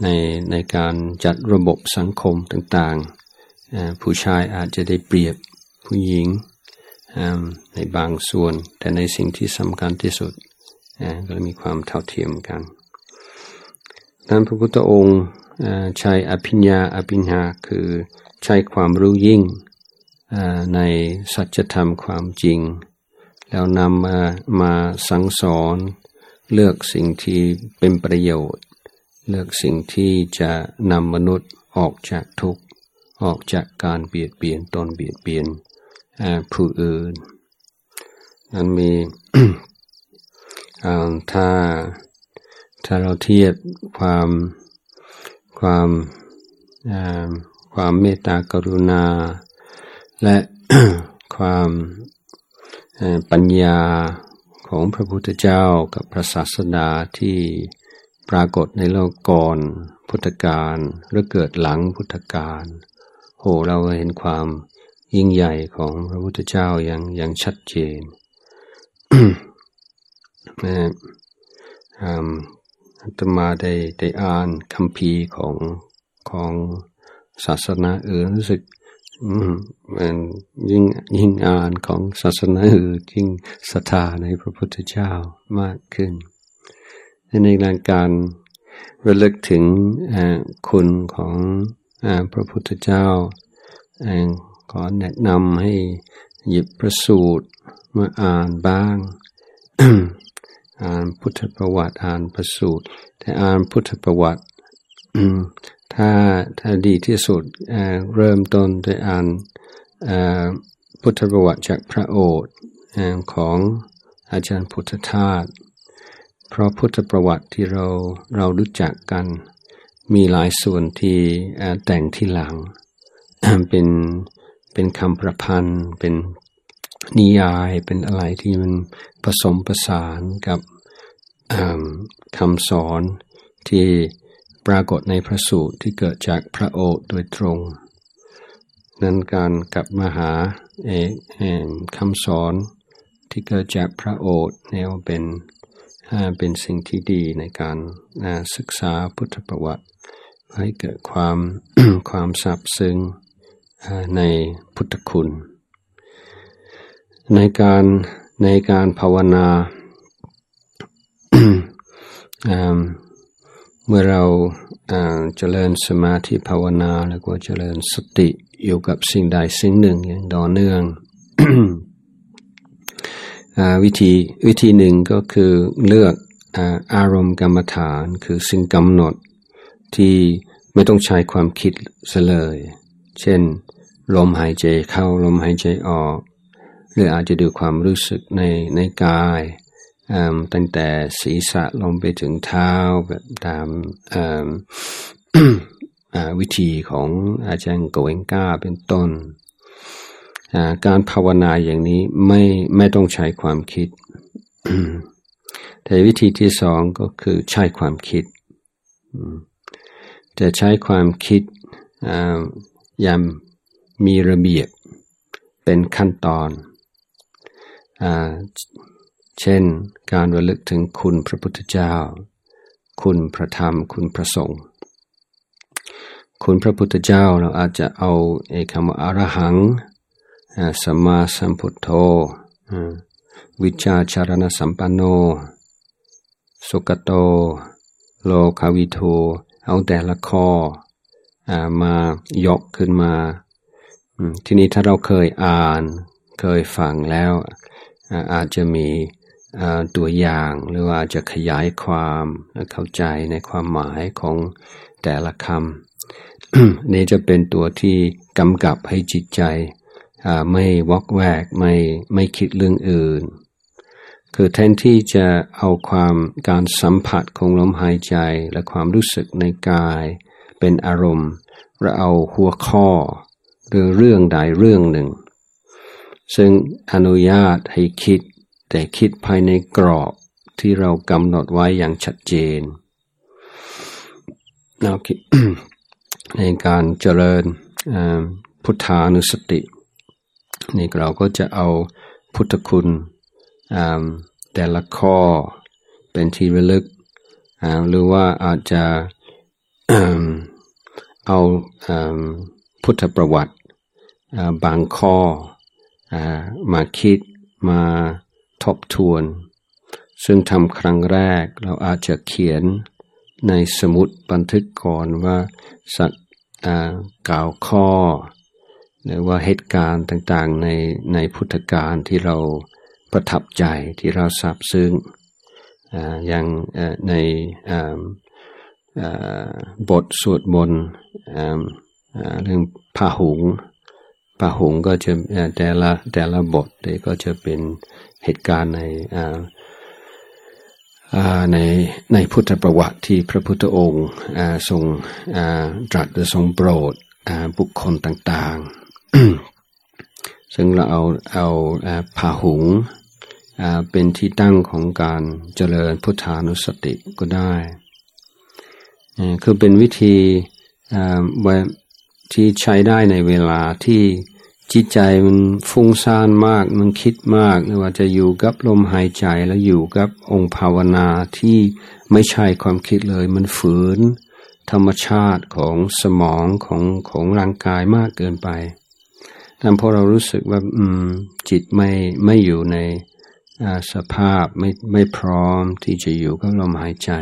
ในในการจัดระบบสังคมต่างๆ ผู้ชายอาจจะได้เปรียบผู้หญิงในบางส่วน แต่ในสิ่งที่สำคัญที่สุดก็มีความเท่าเทียมกัน นั้นพระพุทธองค์ใช้อภิญญาอภิญญาคือใช้ความรู้ยิ่งในสัจธรรมความจริง แล้วนำมามาสั่งสอน เลือกสิ่งที่เป็นประโยชน์ เลือกสิ่งที่จะนำมนุษย์ออกจากทุกข์ ออกจากการเบียดเบียนตนเบียดเบียนผู้อื่น นั้นมีถ้า ถ้าเราเทียบความความความเมตตากรุณา และความปัญญาของพระพุทธเจ้ากับพระศาสดาที่ปรากฏในโลกก่อนพุทธกาลหรือเกิดหลังพุทธกาลโหเราเห็นความยิ่งใหญ่ของพระพุทธเจ้าอย่างอย่างชัดเจนนะ อาตมาได้ได้อ่านคำพีของของศาสนาอื่นรู้สึกมันยิ่งยิ่งอ่านของศาสนาอื่นยิ่งศรัทธาในพระพุทธเจ้ามากขึ้น ในการระลึกถึงคุณของพระพุทธเจ้าขอแนะนำให้หยิบพระสูตรมาอ่านบ้าง อ่านพุทธประวัติอ่านประสูตรแต่อ่านพุทธประวัติถ้าถ้าดีที่สุดเเริ่มต้นด้วยอ่านพุทธประวัติจากพระโอษฐ์ของอาจารย์พุทธทาสเพราะพุทธประวัติที่เราเรารู้จักกัน มีหลายส่วนที่แต่งที่หลังเป็นเป็นคำประพันธ์เป็น นิยายเป็นอะไรที่มันผสมประสานกับคำสอนที่ปรากฏในพระสูตรที่เกิดจากพระโอษฐ์โดยตรง นั้นการกลับมาหาคำสอนที่เกิดจากพระโอษฐ์แนวเป็นเป็นสิ่งที่ดีในการศึกษาพุทธประวัติ ให้เกิดความความสับซึ้งในพุทธคุณ ในการในการภาวนาเมื่อเราเจริญสมาธิภาวนาแล้วก็เจริญสติอยู่กับสิ่งใดสิ่งหนึ่งอย่างต่อเนื่องวิธีวิธีหนึ่งก็คือเลือกอารมณ์กรรมฐานคือสิ่งกำหนดที่ไม่ต้องใช้ความคิดเลย เช่น ลมหายใจเข้าลมหายใจออก หรืออาจจะดูความรู้สึกในในกายตั้งแต่ศีรษะลงไปถึงเท้าแบบตามวิธีของอาจารย์โกเองก้าเป็นต้น การภาวนาอย่างนี้ไม่ไม่ต้องใช้ความคิด แต่วิธีที่สองก็คือใช้ความคิด จะใช้ความคิดอย่างมีระเบียบเป็นขั้นตอน เช่น การระลึกถึงคุณพระพุทธเจ้า คุณพระธรรม คุณพระสงฆ์ คุณพระพุทธเจ้าเราอาจจะเอาเอคำว่าอรหังสัมมาสัมพุทโธวิชาชารณสัมปันโน สุกโต โลคาวิโทเอาแต่ละข้อมายกขึ้นมา ทีนี้ถ้าเราเคยอ่าน เคยฟังแล้ว อาจจะมีตัวอย่างหรือว่าจะขยายความเข้าใจในความหมายของแต่ละคำนี่จะเป็นตัวที่กำกับให้จิตใจไม่วอกแวกไม่ไม่คิดเรื่องอื่น คือแทนที่จะเอาความการสัมผัสของลมหายใจและความรู้สึกในกายเป็นอารมณ์เราเอาหัวข้อหรือเรื่องใดเรื่องหนึ่ง ซึ่งอนุญาตให้คิด แต่คิดภายในกรอบที่เรากำหนดไว้อย่างชัดเจนเราคิดในการเจริญพุทธานุสตินี่เราก็จะเอาพุทธคุณแต่ละข้อเป็นที่ระลึก หรือว่าอาจจะเอาพุทธประวัติบางข้อ มาคิดมาทบทวน ซึ่งทำครั้งแรกเราอาจจะเขียนในสมุดบันทึกก่อนว่าสักกล่าวข้อ หรือว่าเหตุการณ์ต่างๆในในพุทธกาลที่เราประทับใจที่เราทราบซึ้งอย่างในบทสวดมนต์เรื่องพาหุง พาหงก็จะแต่ละแต่ละบทก็จะเป็นเหตุการณ์ในในในพุทธประวัติที่พระพุทธองค์ทรงตรัสหรือทรงโปรดบุคคลต่างๆ ซึ่งเราเอาเอาพาหุงเป็นที่ตั้งของการเจริญพุทธานุสติก็ได้ คือเป็นวิธี ที่ใช้ได้ในเวลาที่จิตใจมันฟุ้งซ่านมาก มันคิดมากหรือว่าจะอยู่กับลมหายใจแล้วอยู่กับองค์ภาวนาที่ไม่ใช่ความคิดเลย มันฝืน ธรรมชาติของสมองของของร่างกายมากเกินไปทำพอเรารู้สึกว่า อืม จิตไม่ไม่อยู่ในสภาพไม่ไม่พร้อมที่จะอยู่กับลมหายใจ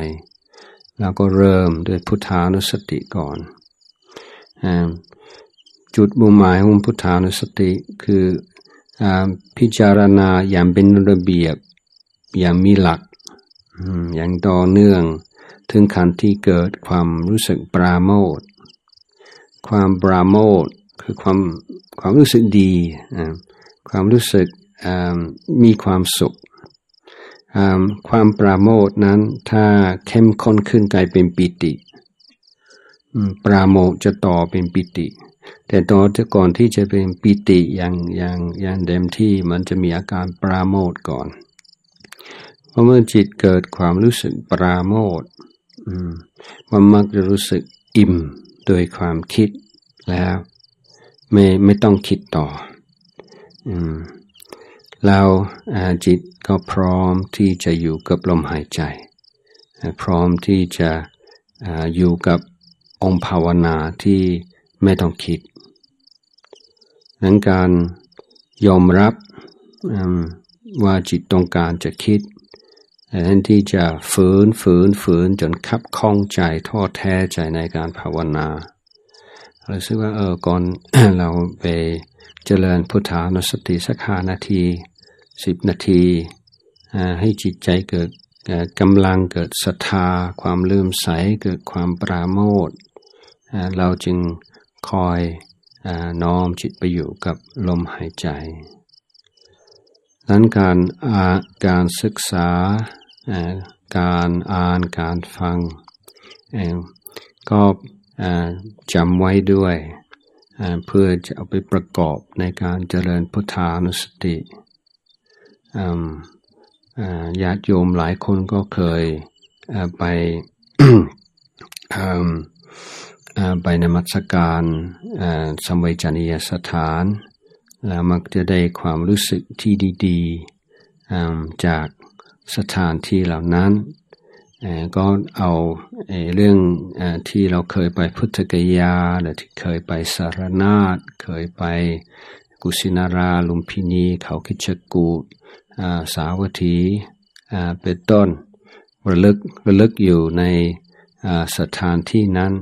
เราก็เริ่มด้วยพุทธานุสติก่อน จุดบุหมายของพุทธานุสติคืออพิจารณาอย่างเป็นระเบียบอย่างมีหลักอย่างต่อเนื่องถึงขันที่เกิดความรู้สึกปราโมทความปราโมทคือความความรู้สึกดี ความรู้สึกมีความสุข ความปราโมทนั้นถ้าเข้มข้นขึ้นกลายเป็นปิติ ปราโมทจะต่อเป็นปิติ แต่ตอนก่อนที่จะเป็นปิติอย่างอย่างอย่างเต็มที่มันจะมีอาการปราโมทก่อน เพราะเมื่อจิตเกิดความรู้สึกปราโมทมันมักจะรู้สึกอิ่มโดยความคิดแล้ว ไม่ไม่ต้องคิดต่อ อืมเราจิตก็พร้อมที่จะอยู่กับลมหายใจ พร้อมที่จะอยู่กับ องค์ภาวนาที่ไม่ต้องคิดนั้นการยอมรับว่าจิตต้องการจะคิดแทนที่จะฝืนฝืนฝืนจนคับคล้องใจท้อแท้ใจในการภาวนาเราสึกว่าเออก่อนเราไปเจริญพุทธานุสติสักห้านาทีสิบนาทีให้จิตใจเกิดกำลังเกิดศรัทธา ความลืมใสเกิดความปราโมท เราจึงคอยน้อมจิตไปอยู่กับลมหายใจ นั้นการการศึกษา การอ่าน การฟัง ก็จำไว้ด้วย เพื่อจะเอาไปประกอบในการเจริญพุทธานุสติญาติโยมหลายคนก็เคยไป ไปนมัสการสมัยจนียสถาน แล้วมักจะได้ความรู้สึกที่ดีๆจากสถานที่เหล่านั้น ก็เอาเรื่องที่เราเคยไปพุทธกยาหรือที่เคยไปสารนาฏเคยไปกุสินาราลุมพินีเขาคิชกูสาวัตถีเป็นต้นระลึกระลึกอยู่ในสถานที่นั้น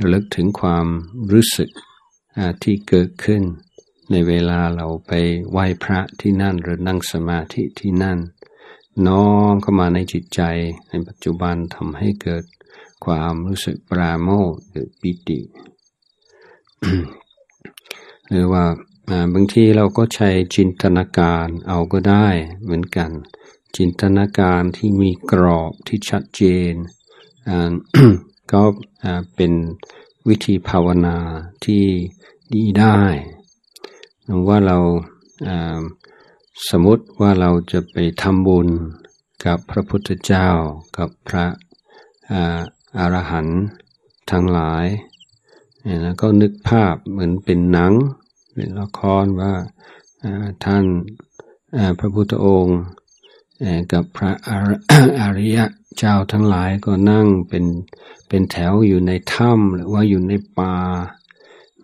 ระลึกถึงความรู้สึกที่เกิดขึ้น ในเวลาเราไปไหว้พระที่นั่นหรือนั่งสมาธิที่นั่น น้อมเข้ามาในจิตใจในปัจจุบันทำให้เกิดความรู้สึกปราโมทหรือปิติ หรือว่าบางทีเราก็ใช้จินตนาการเอาก็ได้เหมือนกัน จินตนาการที่มีกรอบที่ชัดเจน ก็เป็นวิธีภาวนาที่ดีได้ว่าเราสมมติว่าเราจะไปทำบุญกับพระพุทธเจ้ากับพระอรหันต์ทั้งหลายแล้วก็นึกภาพเหมือนเป็นหนังเป็นละครว่าท่านพระพุทธองค์กับพระอริยะ เจ้าทั้งหลายก็นั่งเป็นเป็นแถวอยู่ในถ้ำหรือว่าอยู่ในป่า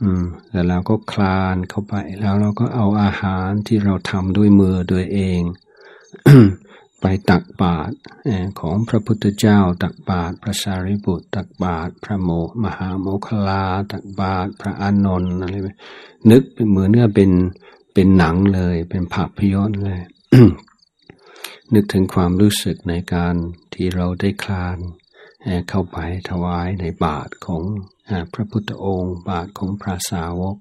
อืม แล้วเราก็คลานเข้าไป แล้วเราก็เอาอาหารที่เราทำด้วยมือด้วยเอง ไปตักบาตรของพระพุทธเจ้า ตักบาตรพระสารีบุตร ตักบาตรพระโมมหาโมคลา ตักบาตรพระอานนท์อะไรไปนึกเป็นเหมือนเนื้อเป็นเป็นหนังเลย เป็นภาพยนตร์เลย นึกถึงความรู้สึกในการที่เราได้คลานเข้าไปถวายในบาทของพระพุทธองค์ บาทของพระสาวก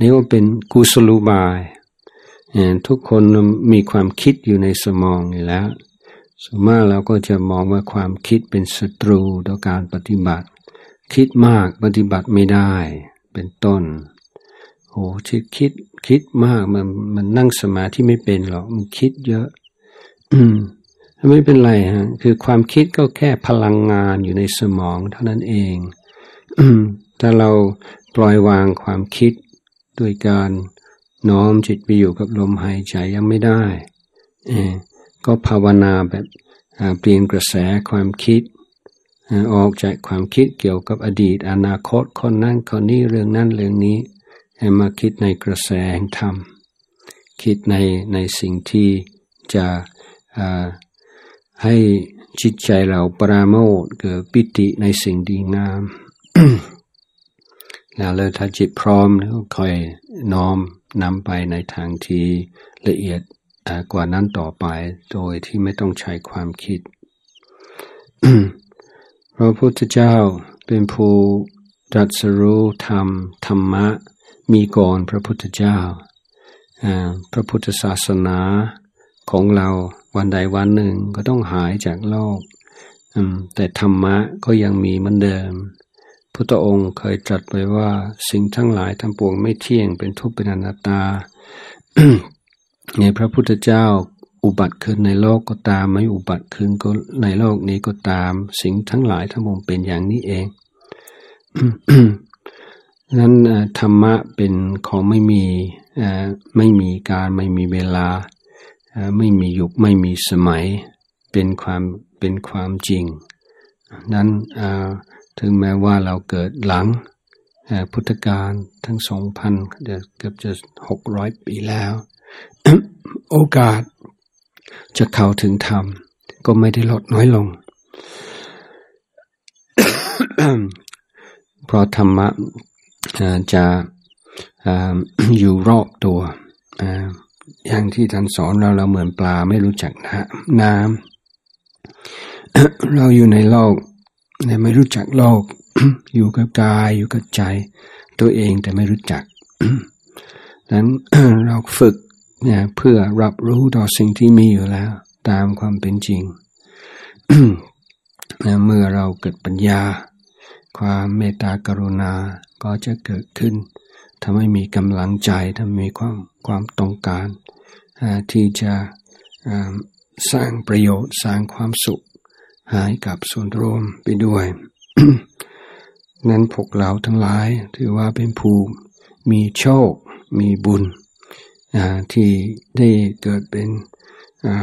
นี่ว่าเป็นกุศลุบาย ทุกคนมีความคิดอยู่ในสมองอยู่แล้วสมมติเราก็จะมองว่าความคิดเป็นศัตรูต่อการปฏิบัติ คิดมากปฏิบัติไม่ได้เป็นต้นโอ้คิดคิดคิดมากมันมันนั่งสมาธิไม่เป็นหรอกมันคิดเยอะ อืมไม่เป็นไรฮะ คือความคิดก็แค่พลังงานอยู่ในสมองเท่านั้นเองถ้าเราปล่อยวางความคิดด้วยการน้อมจิตไปอยู่กับลมหายใจยังไม่ได้ ก็ภาวนาแบบเปลี่ยนกระแสความคิด ออกจากความคิดเกี่ยวกับอดีต อนาคตคนนั้นคนนี้เรื่องนั้นเรื่องนี้ให้มาคิดในกระแสแห่งธรรม คิดในในสิ่งที่จะ ให้จิตใจเราปราโมทเกิดปิติในสิ่งดีงาม แล้วเลยถ้าจิตพร้อมแล้วค่อยน้อมนำไปในทางที่ละเอียดกว่านั้นต่อไปโดยที่ไม่ต้องใช้ความคิด พระพุทธเจ้าเป็นผู้ตรัสรู้ธรรมธรรมะ มีก่อนพระพุทธเจ้า พระพุทธศาสนาของเรา วันใดวันหนึ่งก็ต้องหายจากโลกแต่ธรรมะก็ยังมีเหมือนเดิม พุทธองค์เคยตรัสไว้ว่าสิ่งทั้งหลายทั้งปวงไม่เที่ยงเป็นทุกข์เป็นอนัตตา ในพระพุทธเจ้าอุบัติขึ้นในโลกก็ตาม ไม่อุบัติขึ้นก็ในโลกนี้ก็ตาม สิ่งทั้งหลายทั้งปวงเป็นอย่างนี้เองนั้นธรรมะเป็นของไม่มีไม่มีการไม่มีเวลา ไม่มียุคไม่มีสมัยเป็นความเป็นความจริง นั้นถึงแม้ว่าเราเกิดหลังพุทธกาลทั้งสองพันเกือบจะหกร้อยปีแล้ว โอกาสจะเข้าถึงธรรม ก็ไม่ได้ลดน้อยลง เพราะธรรมะจะอยู่รอบตัว อย่างที่ท่านสอนเราเราเหมือนปลาไม่รู้จักน้ำเราอยู่ในโลกแต่ไม่รู้จักโลก อยู่กับกายอยู่กับใจ ตัวเองแต่ไม่รู้จักนั้นเราฝึกเนี่ยเพื่อรับรู้ต่อสิ่งที่มีอยู่แล้ว ตามความเป็นจริงเมื่อเราเกิดปัญญา ความเมตตากรุณาก็จะเกิดขึ้น ทำให้มีกำลังใจทำให้มีความความต้องการที่จะสร้างประโยชน์สร้างความสุขให้กับส่วนรวมไปด้วย นั้นพวกเราทั้งหลายถือว่าเป็นภูมิมีโชค มีบุญที่ได้เกิดเป็น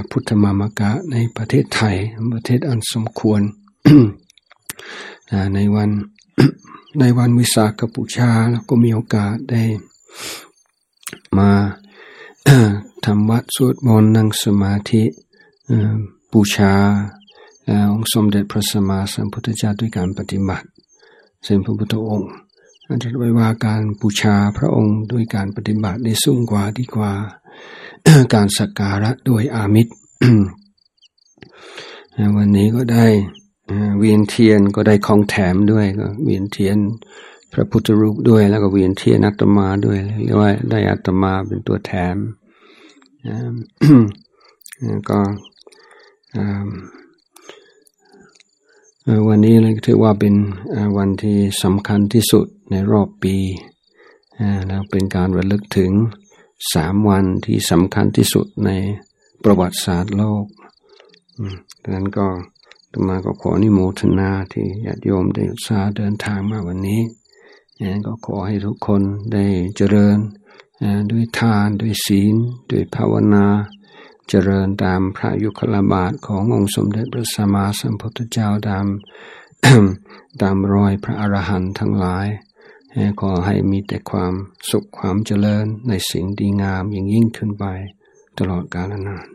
พุทธมามกะในประเทศไทยประเทศอันสมควรในวัน ในวันวิสาขบูชาเราก็มีโอกาสได้มาทำวัดสวดมนต์นั่งสมาธิบูชาองค์สมเด็จพระสัมมาสัมพุทธเจ้าด้วยการปฏิบัติซึ่งพระพุทธองค์อาจจะไว้ว่าการบูชาพระองค์ด้วยการปฏิบัติได้สูงกว่าดีกว่า การสักการะด้วยอามิตรวันนี้ก็ได้ เวียนเทียนก็ได้ของแถมด้วยก็เวียนเทียนพระพุทธรูปด้วยแล้วก็เวียนเทียนอัตมาด้วยเรียกว่าได้อัตมาเป็นตัวแถมก็วันนี้เลยถือว่าเป็นวันที่สำคัญที่สุดในรอบปีแล้วเป็นการระลึกถึงสามวันที่สำคัญที่สุดในประวัติศาสตร์โลกดังนั้นก็ ตมาก็ขอนิโมทนาที่ญาติโยมได้อุตสาห์เดินทางมาวันนี้ก็ขอให้ทุกคนได้เจริญด้วยทานด้วยศีล ด้วยภาวนา เจริญตามพระยุคลบาทขององค์สมเด็จพระสัมมาสัมพุทธเจ้าตามตามรอยพระอรหันต์ทั้งหลายขอให้มีแต่ความสุขความเจริญในสิ่งดีงามยิ่งยิ่งขึ้นไปตลอดกาลนาน